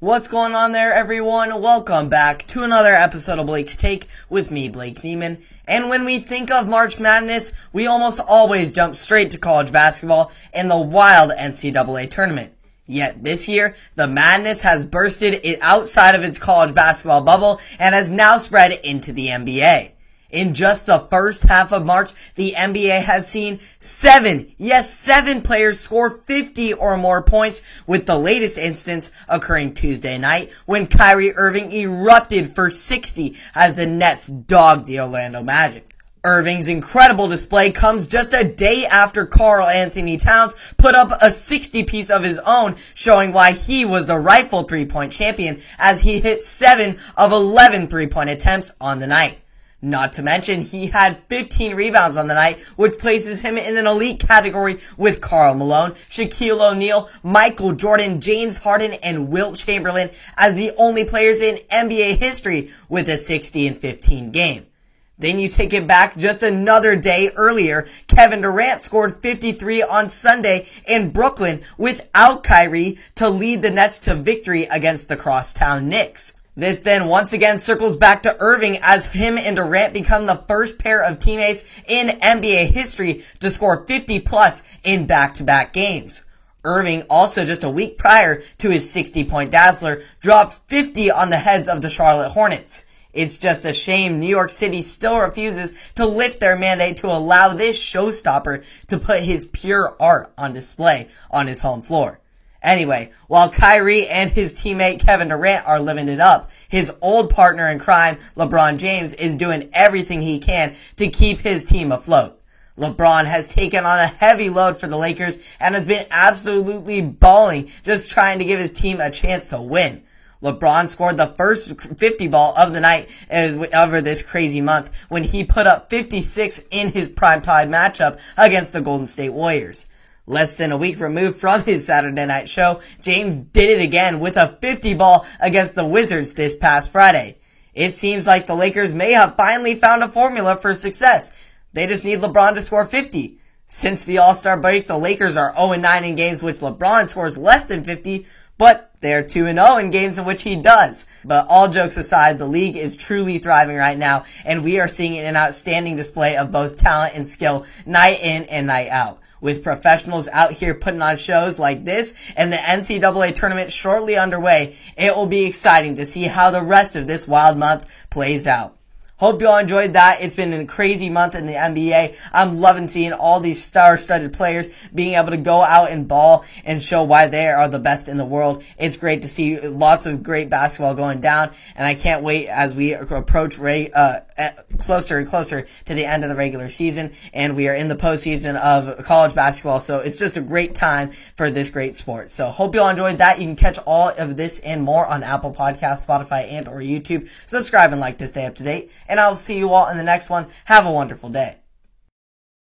What's going on there, everyone? Welcome back to another episode of Blake's Take with me, Blake Neiman. And when we think of March Madness, we almost always jump straight to college basketball and the wild NCAA tournament. Yet this year, the madness has bursted outside of its college basketball bubble and has now spread into the NBA. In just the first half of March, the NBA has seen seven, yes, seven players score 50 or more points, with the latest instance occurring Tuesday night when Kyrie Irving erupted for 60 as the Nets dogged the Orlando Magic. Irving's incredible display comes just a day after Karl-Anthony Towns put up a 60 piece of his own, showing why he was the rightful three-point champion as he hit 7 of 11 three-point attempts on the night. Not to mention, he had 15 rebounds on the night, which places him in an elite category with Karl Malone, Shaquille O'Neal, Michael Jordan, James Harden, and Wilt Chamberlain as the only players in NBA history with a 60 and 15 game. Then you take it back just another day earlier. Kevin Durant scored 53 on Sunday in Brooklyn without Kyrie to lead the Nets to victory against the crosstown Knicks. This then once again circles back to Irving as him and Durant become the first pair of teammates in NBA history to score 50 plus in back-to-back games. Irving also just a week prior to his 60 point dazzler dropped 50 on the heads of the Charlotte Hornets. It's just a shame New York City still refuses to lift their mandate to allow this showstopper to put his pure art on display on his home floor. Anyway, while Kyrie and his teammate Kevin Durant are living it up, his old partner in crime, LeBron James, is doing everything he can to keep his team afloat. LeBron has taken on a heavy load for the Lakers and has been absolutely balling, just trying to give his team a chance to win. LeBron scored the first 50 ball of the night uh, over this crazy month when he put up 56 in his primetime matchup against the Golden State Warriors. Less than a week removed from his Saturday night show, James did it again with a 50 ball against the Wizards this past Friday. It seems like the Lakers may have finally found a formula for success. They just need LeBron to score 50. Since the All-Star break, the Lakers are 0-9 in games which LeBron scores less than 50, but they're 2-0 in games in which he does. But all jokes aside, the league is truly thriving right now, and we are seeing an outstanding display of both talent and skill night in and night out with professionals out here putting on shows like this and the NCAA tournament shortly underway, it will be exciting to see how the rest of this wild month plays out. Hope you all enjoyed that. It's been a crazy month in the NBA. I'm loving seeing all these star-studded players being able to go out and ball and show why they are the best in the world. It's great to see lots of great basketball going down, and I can't wait as we approach uh, closer and closer to the end of the regular season, and we are in the postseason of college basketball. So it's just a great time for this great sport. So hope you all enjoyed that. You can catch all of this and more on Apple Podcast, Spotify, and or YouTube. Subscribe and like to stay up to date and I'll see you all in the next one. Have a wonderful day.